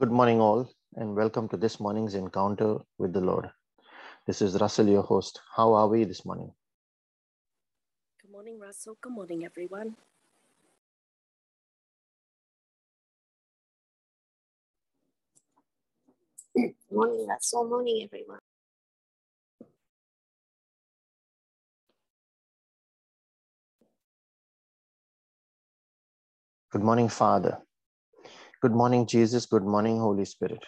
Good morning, all, and welcome to this morning's encounter with the Lord. This is Russell, your host. How are we this morning? Good morning, Russell. Good morning, everyone. Good Morning, Russell. Morning, everyone. Good morning, Father. Good morning, Jesus. Good morning, Holy Spirit.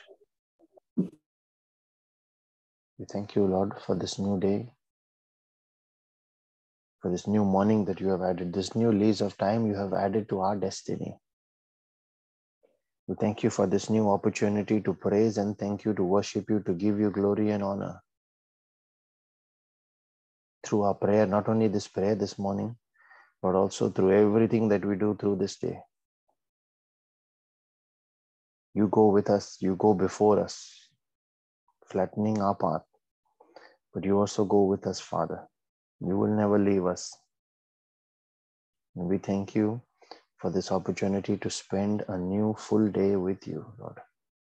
We thank you, Lord, for this new day, for this new morning that you have added, this new lease of time you have added to our destiny. We thank you for this new opportunity to praise and thank you, to worship you, to give you glory and honor. Through our prayer, not only this prayer this morning, but also through everything that we do through this day. You go with us, you go before us, flattening our path. But you also go with us, Father. You will never leave us. And we thank you for this opportunity to spend a new full day with you, Lord.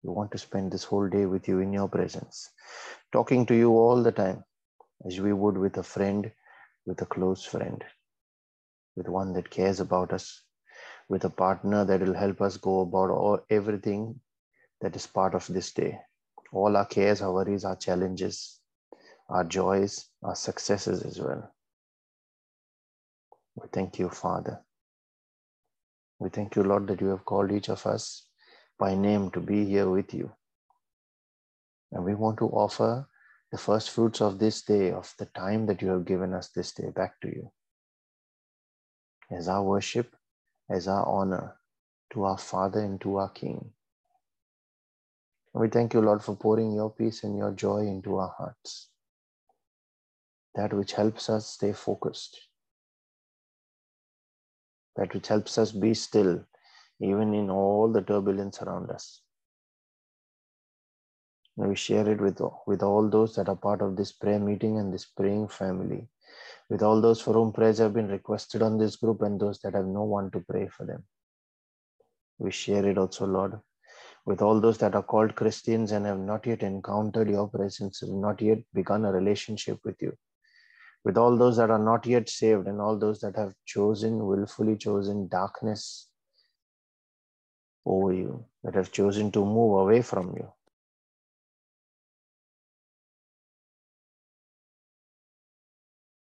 We want to spend this whole day with you in your presence, talking to you all the time as we would with a friend, with a close friend, with one that cares about us, with a partner that will help us go about all everything that is part of this day. All our cares, our worries, our challenges, our joys, our successes as well. We thank you, Father. We thank you, Lord, that you have called each of us by name to be here with you. And we want to offer the first fruits of this day, of the time that you have given us this day, back to you as our worship as our honor to our Father and to our King. We thank you, Lord, for pouring your peace and your joy into our hearts, that which helps us stay focused, that which helps us be still, even in all the turbulence around us. May we share it with, with all those that are part of this prayer meeting and this praying family with all those for whom prayers have been requested on this group and those that have no one to pray for them. We share it also, Lord, with all those that are called Christians and have not yet encountered your presence, have not yet begun a relationship with you. With all those that are not yet saved and all those that have chosen, willfully chosen darkness over you, that have chosen to move away from you.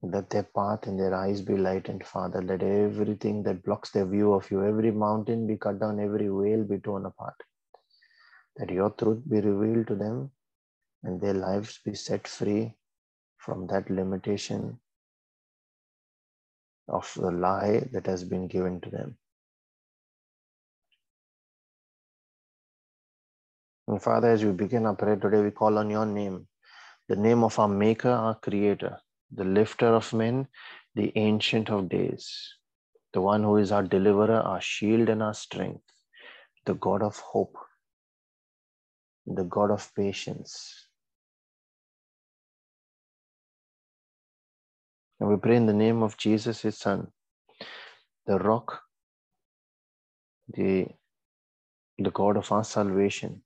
Let their path and their eyes be lightened, Father. Let everything that blocks their view of you, every mountain be cut down, every veil be torn apart. That your truth be revealed to them and their lives be set free from that limitation of the lie that has been given to them. And Father, as we begin our prayer today, we call on your name, the name of our Maker, our Creator, the lifter of men, the ancient of days, the one who is our deliverer, our shield, and our strength, the God of hope, the God of patience. And we pray in the name of Jesus, his Son, the rock, the, the God of our salvation,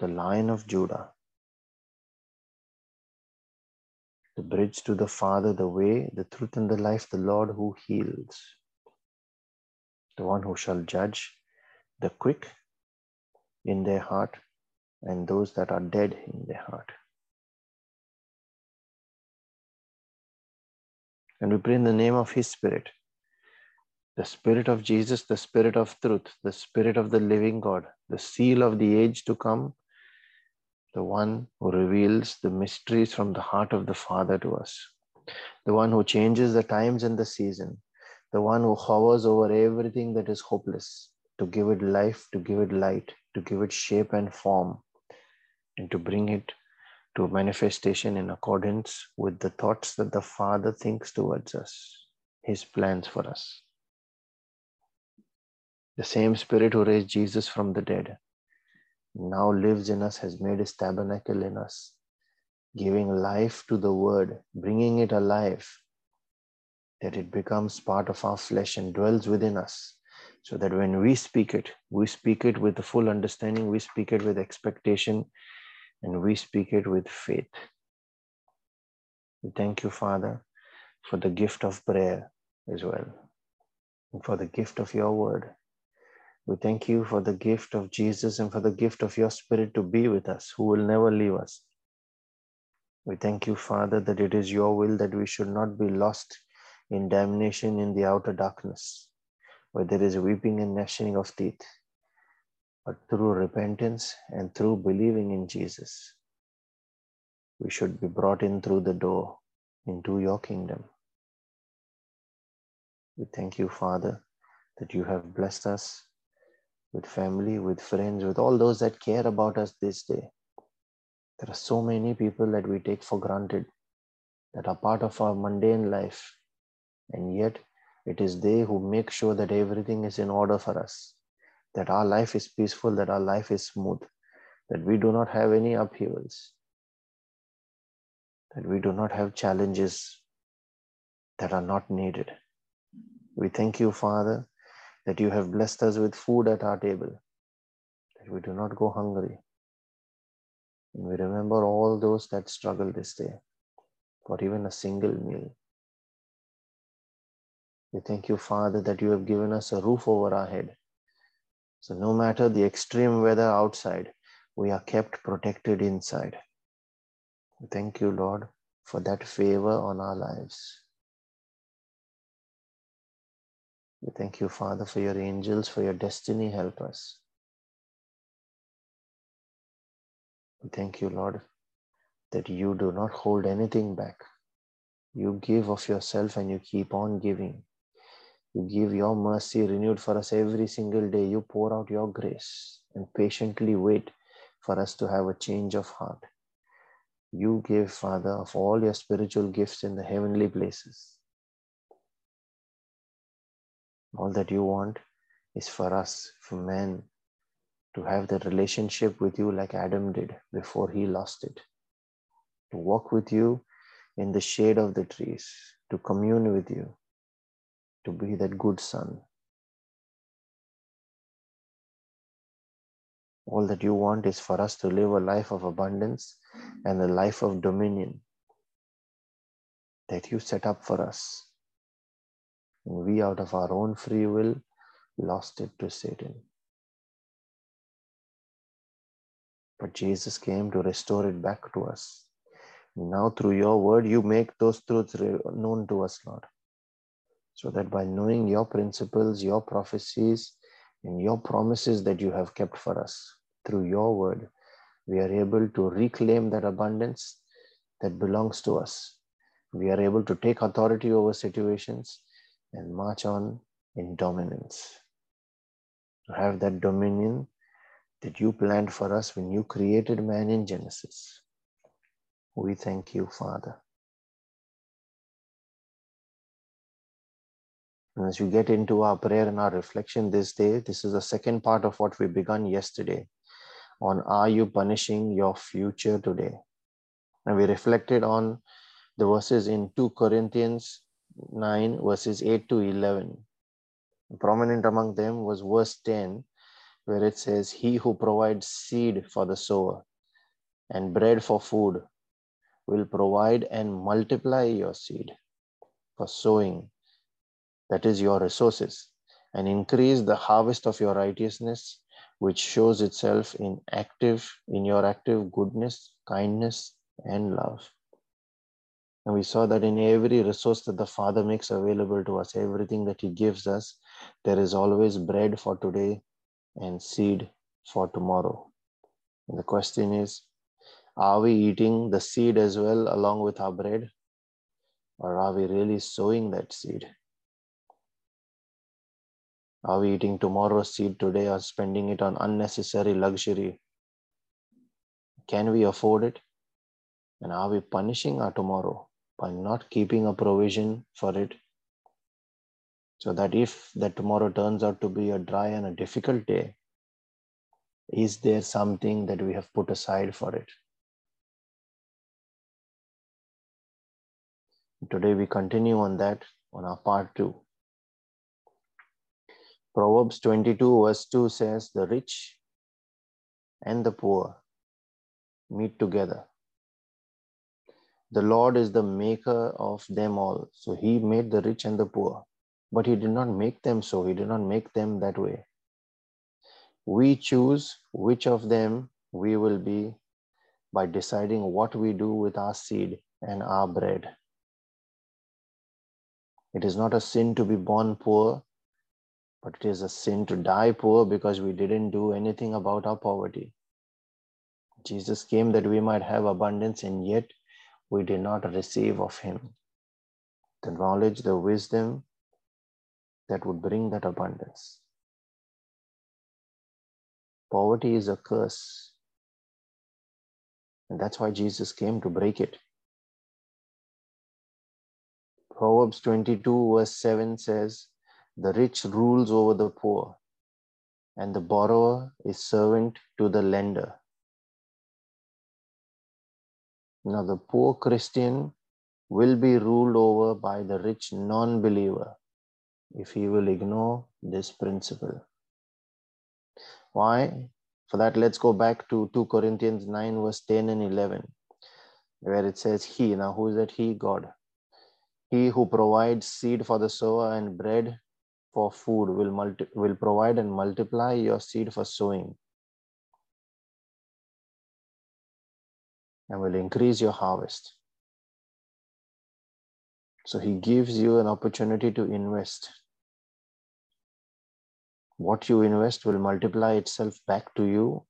the Lion of Judah, the bridge to the Father, the way, the truth, and the life, the Lord who heals, the one who shall judge the quick in their heart and those that are dead in their heart. And we pray in the name of His Spirit, the Spirit of Jesus, the Spirit of truth, the Spirit of the living God, the seal of the age to come, the one who reveals the mysteries from the heart of the Father to us, the one who changes the times and the season, the one who hovers over everything that is hopeless, to give it life, to give it light, to give it shape and form, and to bring it to manifestation in accordance with the thoughts that the Father thinks towards us, His plans for us. The same Spirit who raised Jesus from the dead now lives in us, has made his tabernacle in us, giving life to the word, bringing it alive, that it becomes part of our flesh and dwells within us, So that when we speak it, we speak it with the full understanding, we speak it with expectation, and we speak it with faith. We thank you, Father, for the gift of prayer as well, and for the gift of your word. We thank you for the gift of Jesus and for the gift of your Spirit to be with us, who will never leave us. We thank you, Father, that it is your will that we should not be lost in damnation in the outer darkness, where there is weeping and gnashing of teeth, but through repentance and through believing in Jesus, we should be brought in through the door into your kingdom. We thank you, Father, that you have blessed us with family, with friends, with all those that care about us this day. There are so many people that we take for granted that are part of our mundane life, and yet it is they who make sure that everything is in order for us, that our life is peaceful, that our life is smooth, that we do not have any upheavals, that we do not have challenges that are not needed. We thank you, Father, that you have blessed us with food at our table, that we do not go hungry. And we remember all those that struggle this day for even a single meal. We thank you, Father, that you have given us a roof over our head. So, no matter the extreme weather outside, we are kept protected inside. We thank you, Lord, for that favor on our lives. We thank you, Father, for your angels, for your destiny helpers. We thank you, Lord, that you do not hold anything back. You give of yourself and you keep on giving. You give your mercy renewed for us every single day. You pour out your grace and patiently wait for us to have a change of heart. You give, Father, of all your spiritual gifts in the heavenly places. All that you want is for us, for men, to have the relationship with you like Adam did before he lost it. To walk with you in the shade of the trees, to commune with you, to be that good son. All that you want is for us to live a life of abundance and a life of dominion that you set up for us. And we, out of our own free will, lost it to Satan. But Jesus came to restore it back to us. Now, through your word, you make those truths known to us, Lord. So that by knowing your principles, your prophecies, and your promises that you have kept for us through your word, we are able to reclaim that abundance that belongs to us. We are able to take authority over situations and march on in dominance. To have that dominion that you planned for us when you created man in Genesis. We thank you, Father. And as we get into our prayer and our reflection this day, this is the second part of what we began yesterday on Are you punishing your future today? And we reflected on the verses in 2 Corinthians 9, verses 8 to 11. Prominent among them was verse 10, where it says, He who provides seed for the sower and bread for food will provide and multiply your seed for sowing, that is your resources, and increase the harvest of your righteousness, which shows itself in active, in your active goodness, kindness, and love. And we saw that in every resource that the Father makes available to us, everything that He gives us, there is always bread for today and seed for tomorrow. And the question is are we eating the seed as well along with our bread? Or are we really sowing that seed? Are we eating tomorrow's seed today or spending it on unnecessary luxury? Can we afford it? And are we punishing our tomorrow by not keeping a provision for it? So that if that tomorrow turns out to be a dry and a difficult day, is there something that we have put aside for it? Today we continue on that on our part two. Proverbs 22, verse 2 says, The rich and the poor meet together. The Lord is the maker of them all. So he made the rich and the poor, but he did not make them so. He did not make them that way. We choose which of them we will be by deciding what we do with our seed and our bread. It is not a sin to be born poor, but it is a sin to die poor because we didn't do anything about our poverty. Jesus came that we might have abundance, and yet we did not receive of him the knowledge, the wisdom that would bring that abundance. Poverty is a curse. And that's why Jesus came to break it. Proverbs 22, verse 7 says, The rich rules over the poor, and the borrower is servant to the lender. Now, the poor Christian will be ruled over by the rich non believer if he will ignore this principle. Why? For that, let's go back to 2 Corinthians 9, verse 10 and 11, where it says, He. Now, who is that He? God. He who provides seed for the sower and bread for food will, multi- will provide and multiply your seed for sowing and will increase your harvest. So he gives you an opportunity to invest. What you invest will multiply itself back to you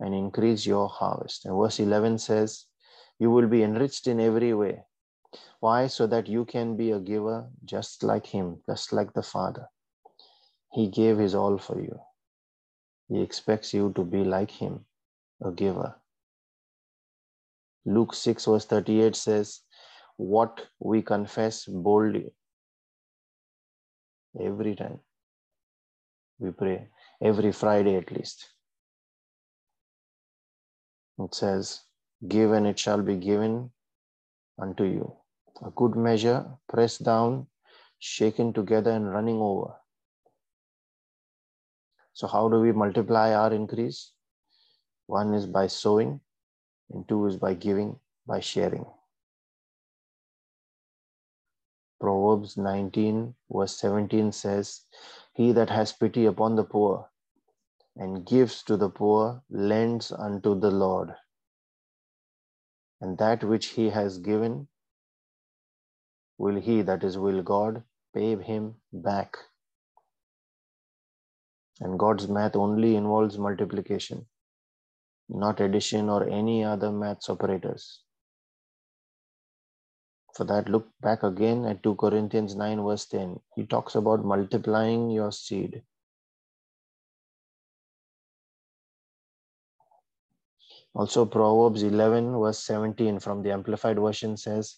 and increase your harvest. And verse 11 says, You will be enriched in every way. Why? So that you can be a giver just like him, just like the Father. He gave his all for you. He expects you to be like him, a giver. Luke 6, verse 38 says, What we confess boldly every time we pray, every Friday at least. It says, Give and it shall be given unto you. A good measure, pressed down, shaken together, and running over. So, how do we multiply our increase? One is by sowing, and two is by giving, by sharing. Proverbs 19, verse 17 says, He that has pity upon the poor and gives to the poor lends unto the Lord. And that which he has given will he, that is, will God, pay him back. And God's math only involves multiplication, not addition or any other maths operators. For that, look back again at 2 Corinthians 9, verse 10. He talks about multiplying your seed. Also, Proverbs 11, verse 17 from the Amplified Version says,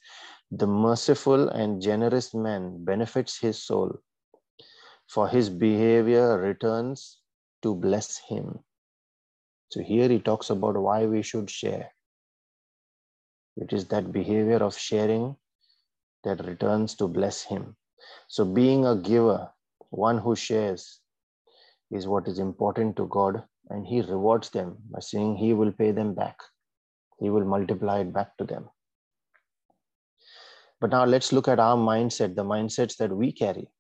The merciful and generous man benefits his soul, for his behavior returns to bless him. So, here he talks about why we should share. It is that behavior of sharing that returns to bless him. So, being a giver, one who shares, is what is important to God, and He rewards them by saying He will pay them back, He will multiply it back to them. But now let's look at our mindset, the mindsets that we carry.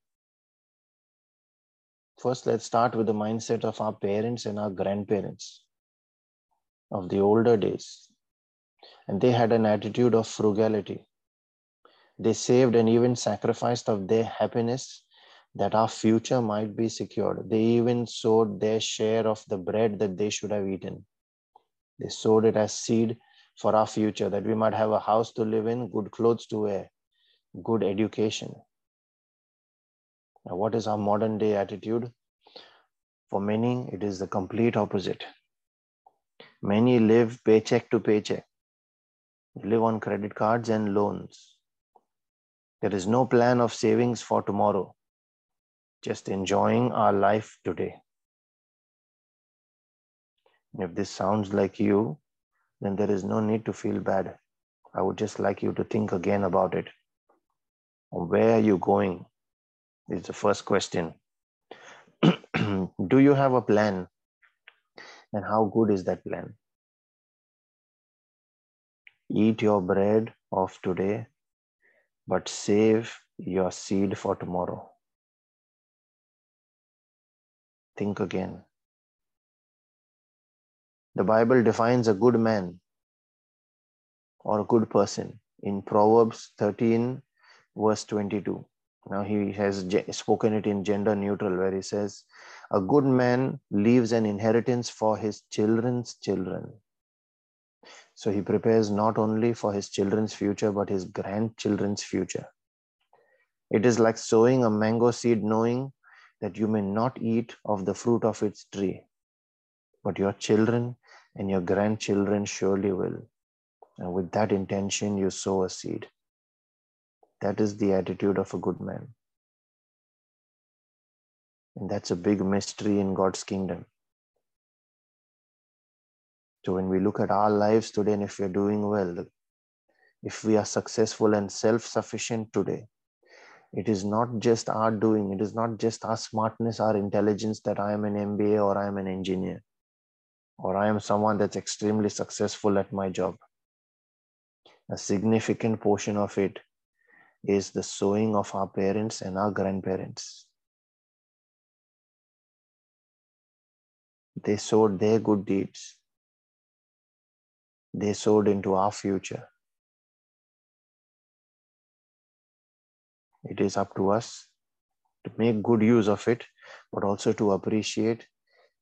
First, let's start with the mindset of our parents and our grandparents of the older days. And they had an attitude of frugality. They saved and even sacrificed of their happiness that our future might be secured. They even sowed their share of the bread that they should have eaten. They sowed it as seed for our future, that we might have a house to live in, good clothes to wear, good education. Now, what is our modern day attitude? For many, it is the complete opposite. Many live paycheck to paycheck, they live on credit cards and loans. There is no plan of savings for tomorrow just enjoying our life today. If this sounds like you, then there is no need to feel bad. I would just like you to think again about it. Where are you going? Is the first question. Do you have a plan? And how good is that plan? Eat your bread of today, but save your seed for tomorrow. Think again. The Bible defines a good man or a good person in Proverbs 13, verse 22. Now he has spoken it in gender neutral, where he says, A good man leaves an inheritance for his children's children. So he prepares not only for his children's future, but his grandchildren's future. It is like sowing a mango seed, knowing that you may not eat of the fruit of its tree, but your children and your grandchildren surely will. And with that intention, you sow a seed. That is the attitude of a good man. And that's a big mystery in God's kingdom. So when we look at our lives today, and if we're doing well, if we are successful and self sufficient today, it is not just our doing, it is not just our smartness, our intelligence that I am an MBA or I am an engineer or I am someone that's extremely successful at my job. A significant portion of it is the sowing of our parents and our grandparents. They sowed their good deeds. They sowed into our future. It is up to us to make good use of it, but also to appreciate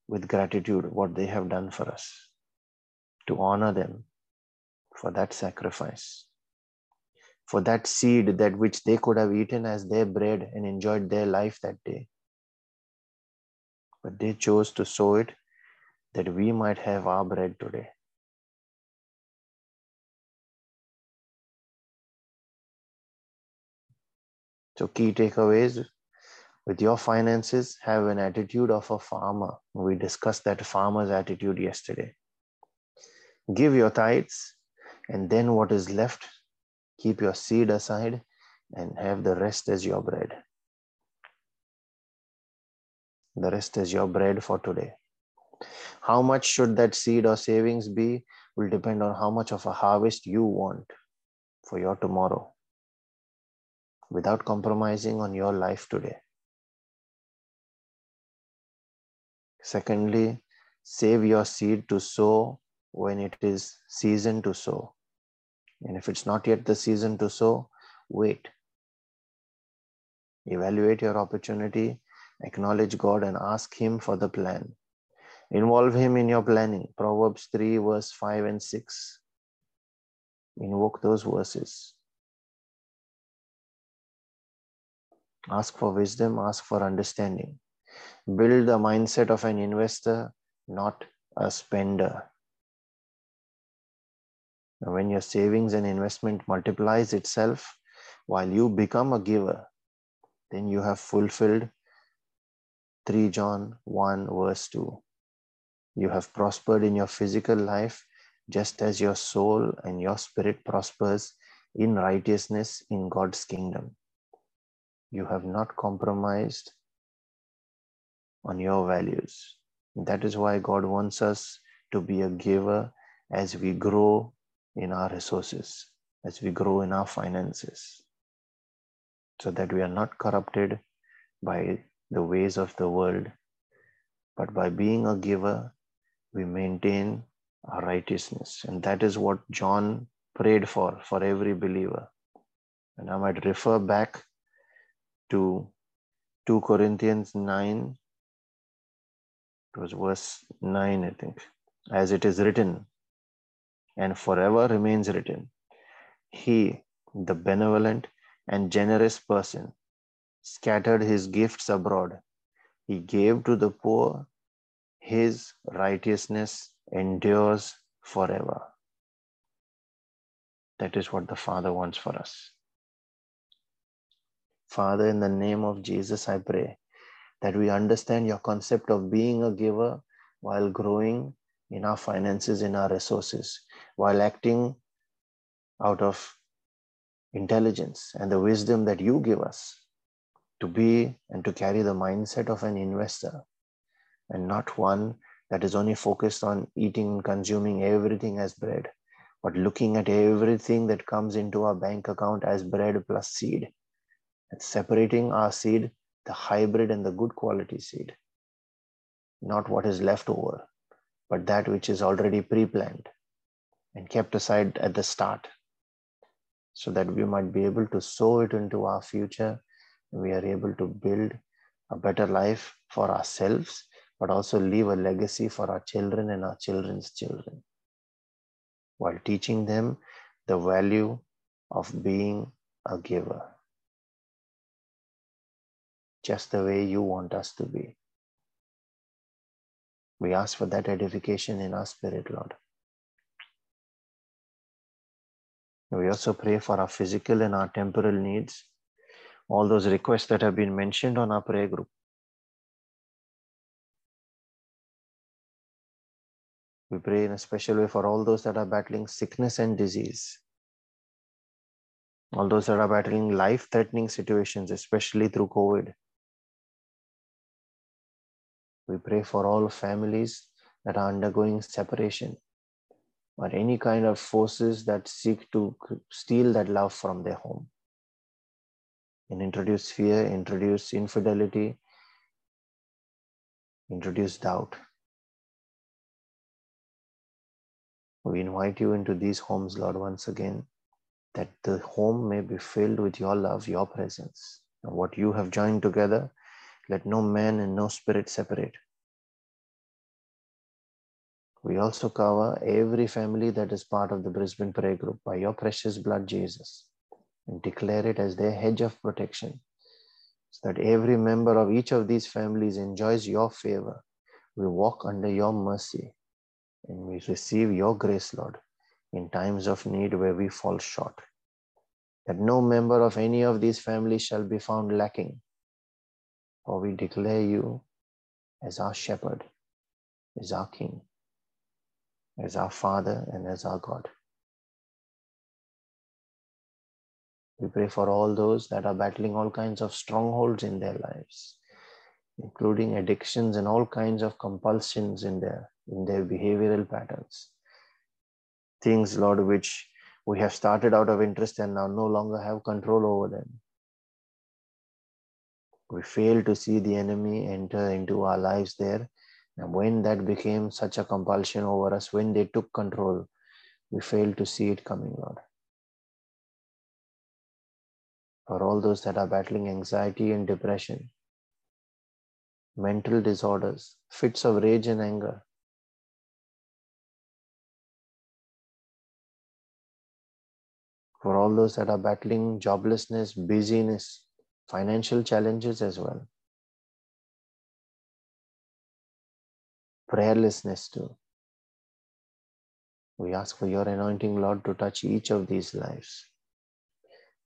with gratitude what they have done for us, to honor them for that sacrifice, for that seed that which they could have eaten as their bread and enjoyed their life that day. But they chose to sow it that we might have our bread today. So, key takeaways with your finances, have an attitude of a farmer. We discussed that farmer's attitude yesterday. Give your tithes, and then what is left, keep your seed aside and have the rest as your bread. The rest is your bread for today. How much should that seed or savings be will depend on how much of a harvest you want for your tomorrow without compromising on your life today. Secondly, save your seed to sow when it is season to sow. And if it's not yet the season to sow, wait. Evaluate your opportunity, acknowledge God, and ask Him for the plan. Involve Him in your planning. Proverbs 3, verse 5 and 6. Invoke those verses. Ask for wisdom, ask for understanding. Build the mindset of an investor, not a spender. When your savings and investment multiplies itself while you become a giver, then you have fulfilled 3 John 1, verse 2. You have prospered in your physical life just as your soul and your spirit prospers in righteousness in God's kingdom. You have not compromised on your values. That is why God wants us to be a giver as we grow in our resources, as we grow in our finances, so that we are not corrupted by the ways of the world, but by being a giver, we maintain our righteousness. And that is what John prayed for, for every believer. And I might refer back to 2 Corinthians 9 it was verse 9, I think. As it is written, and forever remains written, He, the benevolent and generous person, scattered his gifts abroad. He gave to the poor. His righteousness endures forever. That is what the Father wants for us. Father, in the name of Jesus, I pray that we understand your concept of being a giver while growing in our finances, in our resources, while acting out of intelligence and the wisdom that you give us to be and to carry the mindset of an investor. and not one that is only focused on eating and consuming everything as bread, but looking at everything that comes into our bank account as bread plus seed, and separating our seed, the hybrid and the good quality seed, not what is left over, but that which is already pre planned and kept aside at the start, so that we might be able to sow it into our future. We are able to build a better life for ourselves but also leave a legacy for our children and our children's children while teaching them the value of being a giver, just the way you want us to be. We ask for that edification in our spirit, Lord. We also pray for our physical and our temporal needs, all those requests that have been mentioned on our prayer group. We pray in a special way for all those that are battling sickness and disease. All those that are battling life threatening situations, especially through COVID. We pray for all families that are undergoing separation or any kind of forces that seek to steal that love from their home and introduce fear, introduce infidelity, introduce doubt. We invite you into these homes, Lord, once again, that the home may be filled with your love, your presence. And what you have joined together, let no man and no spirit separate. We also cover every family that is part of the Brisbane Prayer Group by your precious blood, Jesus, and declare it as their hedge of protection, so that every member of each of these families enjoys your favor. We walk under your mercy and we receive your grace, Lord, in times of need where we fall short. That no member of any of these families shall be found lacking, for we declare you as our shepherd, as our king, as our father, and as our God. We pray for all those that are battling all kinds of strongholds in their lives, including addictions and all kinds of compulsions in their in their behavioral patterns. Things, Lord, which we have started out of interest and now no longer have control over them. We fail to see the enemy enter into our lives there. And when that became such a compulsion over us, when they took control, we fail to see it coming, Lord. For all those that are battling anxiety and depression, mental disorders, fits of rage and anger, for all those that are battling joblessness, busyness, financial challenges as well. Prayerlessness too. We ask for your anointing, Lord, to touch each of these lives.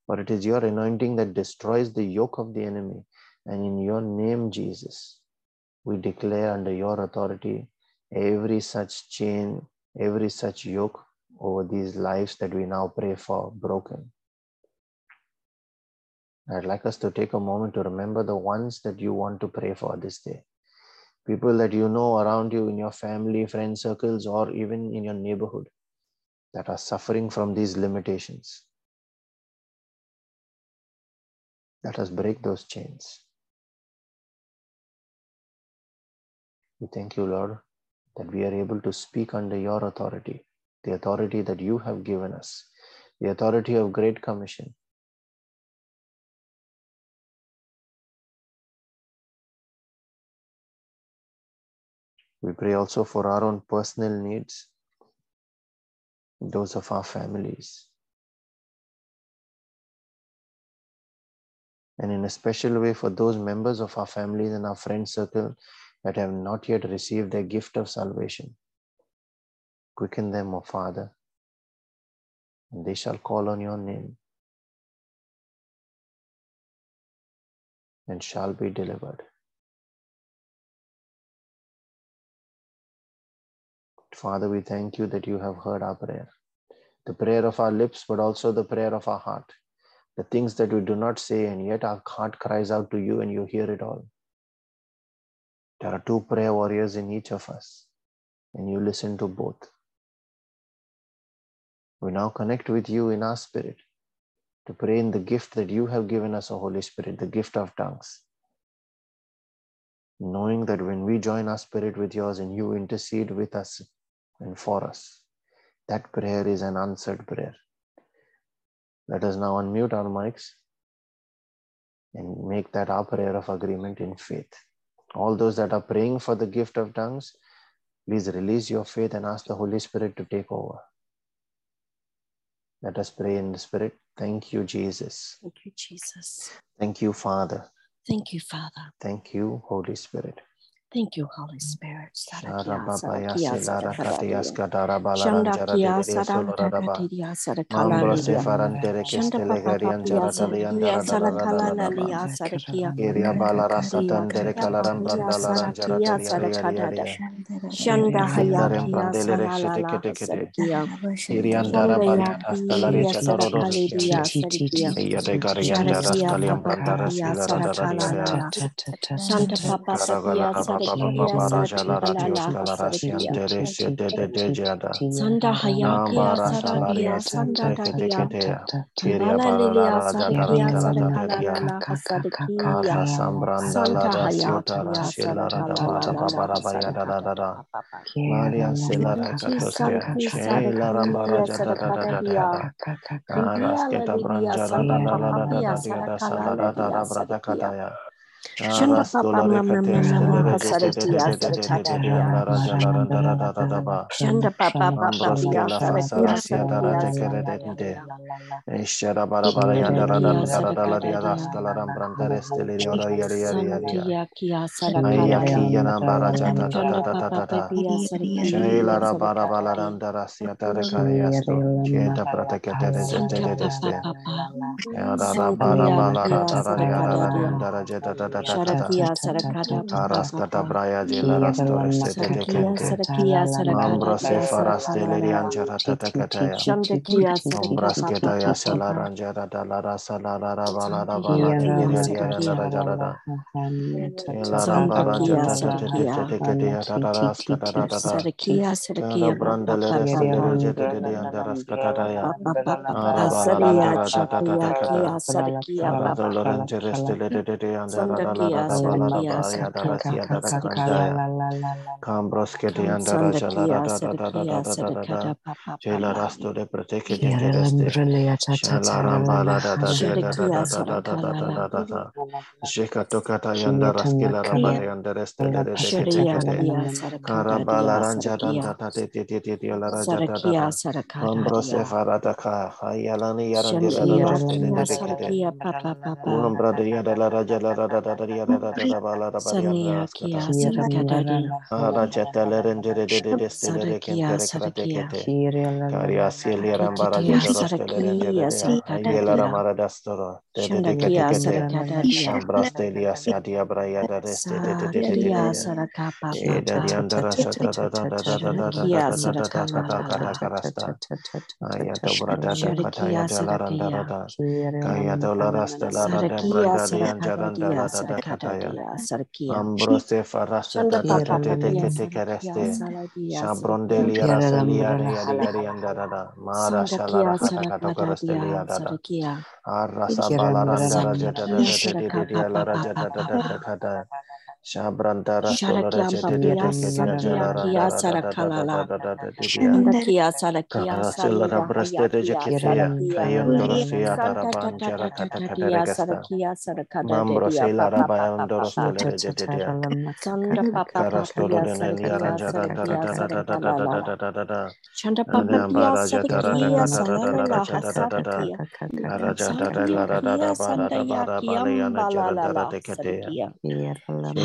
For it is your anointing that destroys the yoke of the enemy. And in your name, Jesus, we declare under your authority every such chain, every such yoke over these lives that we now pray for broken. I'd like us to take a moment to remember the ones that you want to pray for this day. People that you know around you in your family, friend circles, or even in your neighborhood that are suffering from these limitations. Let us break those chains. We thank you, Lord, that we are able to speak under your authority the authority that you have given us, the authority of Great Commission. We pray also for our own personal needs, those of our families. And in a special way, for those members of our families and our friend circle that have not yet received their gift of salvation. Quicken them, O Father, and they shall call on your name and shall be delivered. Father, we thank you that you have heard our prayer, the prayer of our lips, but also the prayer of our heart, the things that we do not say, and yet our heart cries out to you and you hear it all. There are two prayer warriors in each of us, and you listen to both. We now connect with you in our spirit to pray in the gift that you have given us, O Holy Spirit, the gift of tongues. Knowing that when we join our spirit with yours and you intercede with us and for us, that prayer is an answered prayer. Let us now unmute our mics and make that our prayer of agreement in faith. All those that are praying for the gift of tongues, please release your faith and ask the Holy Spirit to take over. Let us pray in the Spirit. Thank you, Jesus. Thank you, Jesus. Thank you, Father. Thank you, Father. Thank you, Holy Spirit. Thank you, Holy Spirit. Santa Papa Karagala papia raba baba sarakia baba raja lara dios sarakalala kalara sarakia. siantere siete de de jada. Sanda sarakia sanda lilia sarakala sarakala. Maria selara branjara Shanda Sarakia Sarakata Sarakia Sarakia, Sarakia, Sarakia, Raja da da da da da da da da bala da bari yanda Sania raskata. kia sarakada dia. Raja tele rende de de de de stele de Sarakia kentere krate sarakia. kete. Karia sieli rambara Kikia jeta rostele rende de sarakia de. sarakada Ayela dia. ramara dastoro. De de de kete Shandakia kete. sarakada dia. Ambrastelia sadia braya da reste de de de de de de Sakia de. saraka E da di papa. andara shata da da da da da da da da da da da da sarakala kata la kata la. karasta. Aya da brada da kata da la randa da da. Kaya da la rasta la randa Sarakia branda di sarakada anjaranda dia la da da papa de de papia kete kereste. Shabrondelia raselia de yadi yadi andara da. Mara shalara kata kata sarakada dia karastelia da da. sarakia. Arrasa balaranda rajata da Sandakia da da da saraka da da la papa rajata papa da da da papa. da da. Shabranta rastolo Sharakiam rajata de papia de ke dia. santia jalaranda kia da da da da da da sarakalala. da da da di dia. Shandakia sarakia Karasila da salia braste de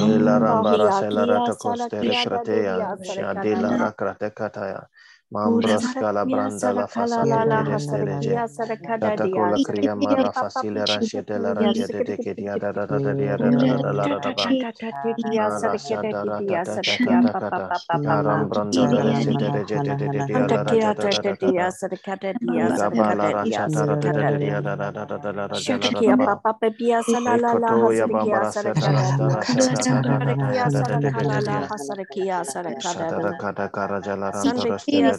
Shela rambara selara tokos telecratea, shadila racratecataya daraban ta ta jara ta kata ta kata dia regasta. sarakia sarakada de Mambro dia sila papa papa rabayondoro papa. stole rejete dia. Sanda papa Karastolo papia de neliara sarakia jara da da sarakia da da da da da da da sarakalala. da da da da. Shanda papa Adamba pia raja da da da da da da salalala raja da da da da. hasarakia. Araja da da la da da da ba da da ba da ba yana jara da da de da de krateya. dia Shadila sarakadala. rakrate kataya. Mambras kala branda la fasale de restereje. Tata kola kriya mara fasile rashete la rajete de kedia da da da da da da da da la da da ba. Ala sada ra da da da kata kata. Aram branda la reshete de jete de de dia la raja da da da kata. Ida ba la raja da da da da dia da da da da da la raja la da da ba. Ekoto ya ba mara seta la sta la seta da da da da da da da da da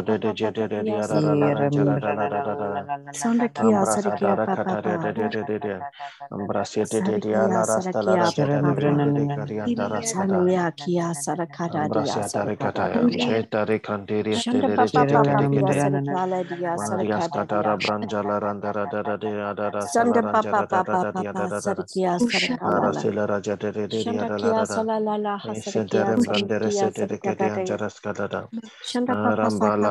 Rambala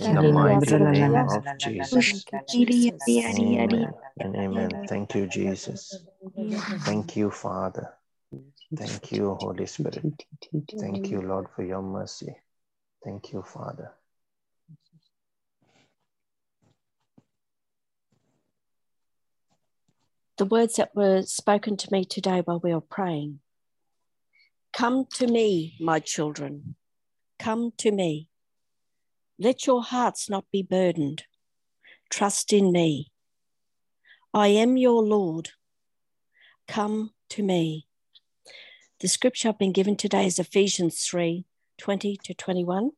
In the mighty name of Jesus. Thank you, Jesus. Amen and amen. Thank you, Jesus. Thank you, Father. Thank you, Holy Spirit. Thank you, Lord, for your mercy. Thank you, Father. the words that were spoken to me today while we were praying. Come to me, my children. Come to me. Let your hearts not be burdened. Trust in me. I am your Lord. Come to me. The scripture I've been given today is Ephesians 3 20 to 21.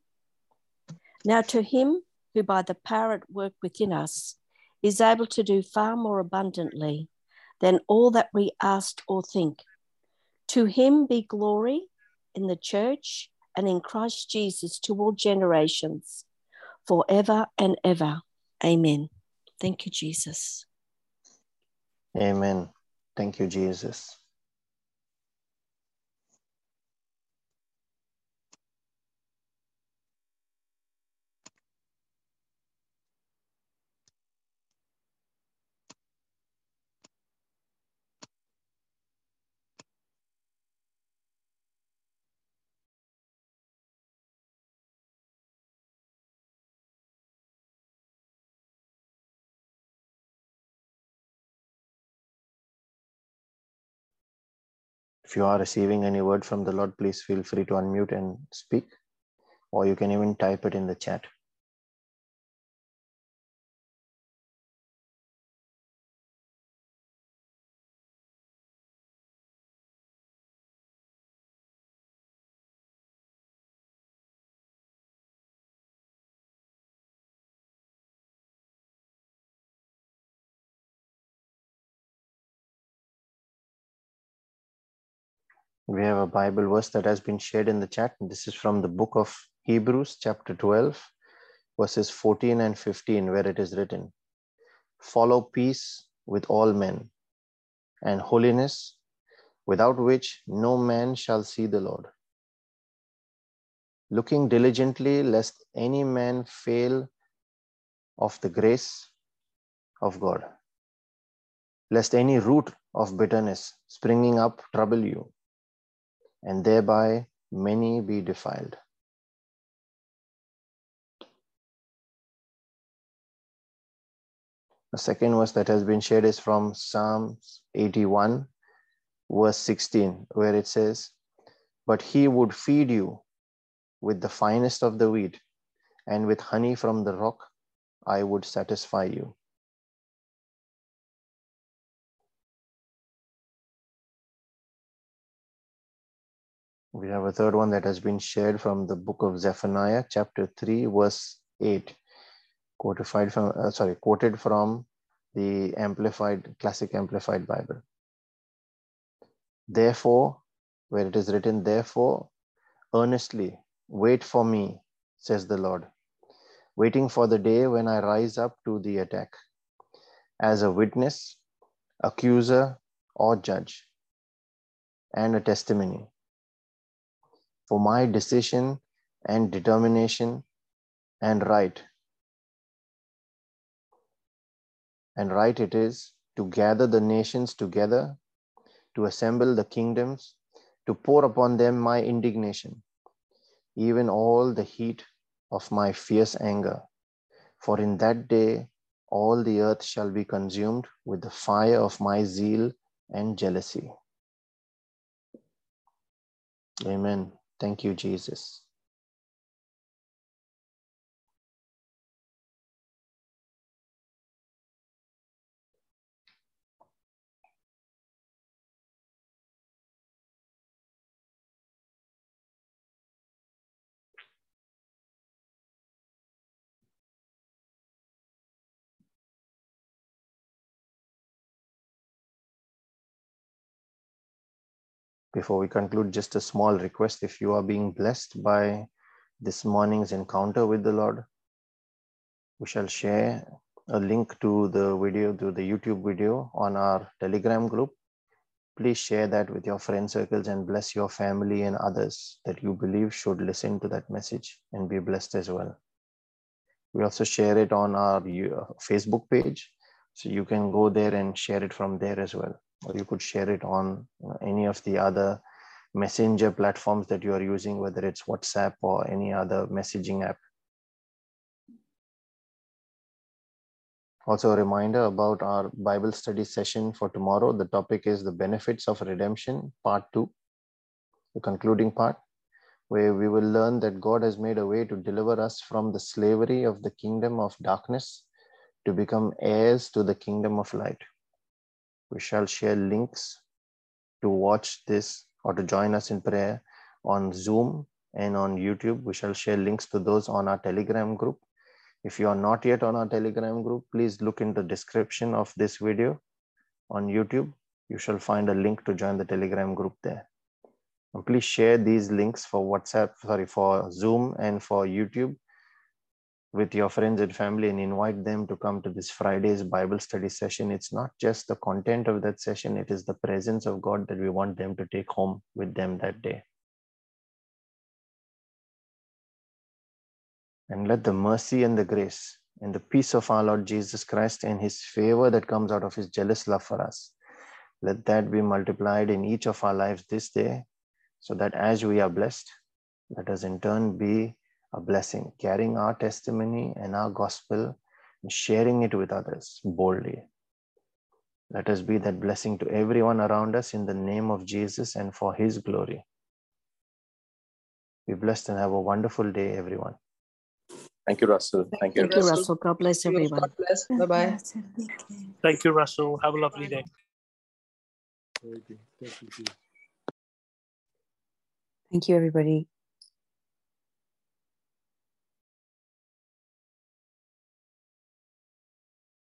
Now, to him who by the power at work within us is able to do far more abundantly than all that we ask or think. To him be glory in the church and in Christ Jesus to all generations, forever and ever. Amen. Thank you, Jesus. Amen. Thank you, Jesus. If you are receiving any word from the Lord, please feel free to unmute and speak, or you can even type it in the chat. We have a Bible verse that has been shared in the chat. This is from the book of Hebrews, chapter 12, verses 14 and 15, where it is written Follow peace with all men and holiness, without which no man shall see the Lord. Looking diligently, lest any man fail of the grace of God, lest any root of bitterness springing up trouble you and thereby many be defiled. The second verse that has been shared is from Psalms 81, verse 16, where it says, But he would feed you with the finest of the wheat, and with honey from the rock, I would satisfy you. We have a third one that has been shared from the book of Zephaniah, chapter 3, verse 8 quoted from uh, sorry quoted from the amplified classic amplified bible. Therefore where it is written therefore earnestly wait for me says the lord waiting for the day when i rise up to the attack as a witness accuser or judge and a testimony for my decision and determination and right and right it is to gather the nations together, to assemble the kingdoms, to pour upon them my indignation, even all the heat of my fierce anger. For in that day all the earth shall be consumed with the fire of my zeal and jealousy. Amen. Thank you, Jesus. Before we conclude, just a small request. If you are being blessed by this morning's encounter with the Lord, we shall share a link to the video, to the YouTube video on our Telegram group. Please share that with your friend circles and bless your family and others that you believe should listen to that message and be blessed as well. We also share it on our uh, Facebook page, so you can go there and share it from there as well or you could share it on uh, any of the other messenger platforms that you are using, whether it's WhatsApp or any other messaging app. Also, a reminder about our Bible study session for tomorrow. The topic is the benefits of redemption, part two, the concluding part, where we will learn that God has made a way to deliver us from the slavery of the kingdom of darkness to become heirs to the kingdom of light. We shall share links to watch this or to join us in prayer on Zoom and on YouTube. We shall share links to those on our Telegram group. If you are not yet on our Telegram group, please look in the description of this video on YouTube. You shall find a link to join the Telegram group there. And please share these links for WhatsApp, sorry, for Zoom and for YouTube with your friends and family and invite them to come to this Friday's Bible study session. It's not just the content of that session, it is the presence of God that we want them to take home with them that day. And let the mercy and the grace and the peace of our Lord Jesus Christ and his favor that comes out of his jealous love for us, let that be multiplied in each of our lives this day, so that as we are blessed, let us in turn be a blessing, carrying our testimony and our gospel and sharing it with others boldly. Let us be that blessing to everyone around us in the name of Jesus and for his glory. Be blessed and have a wonderful day, everyone. Thank you, Russell. Thank, Thank you, Russell. Russell. God bless everyone. God bless. Bye bye. Thank you, Russell. Have a lovely day. Thank you, everybody.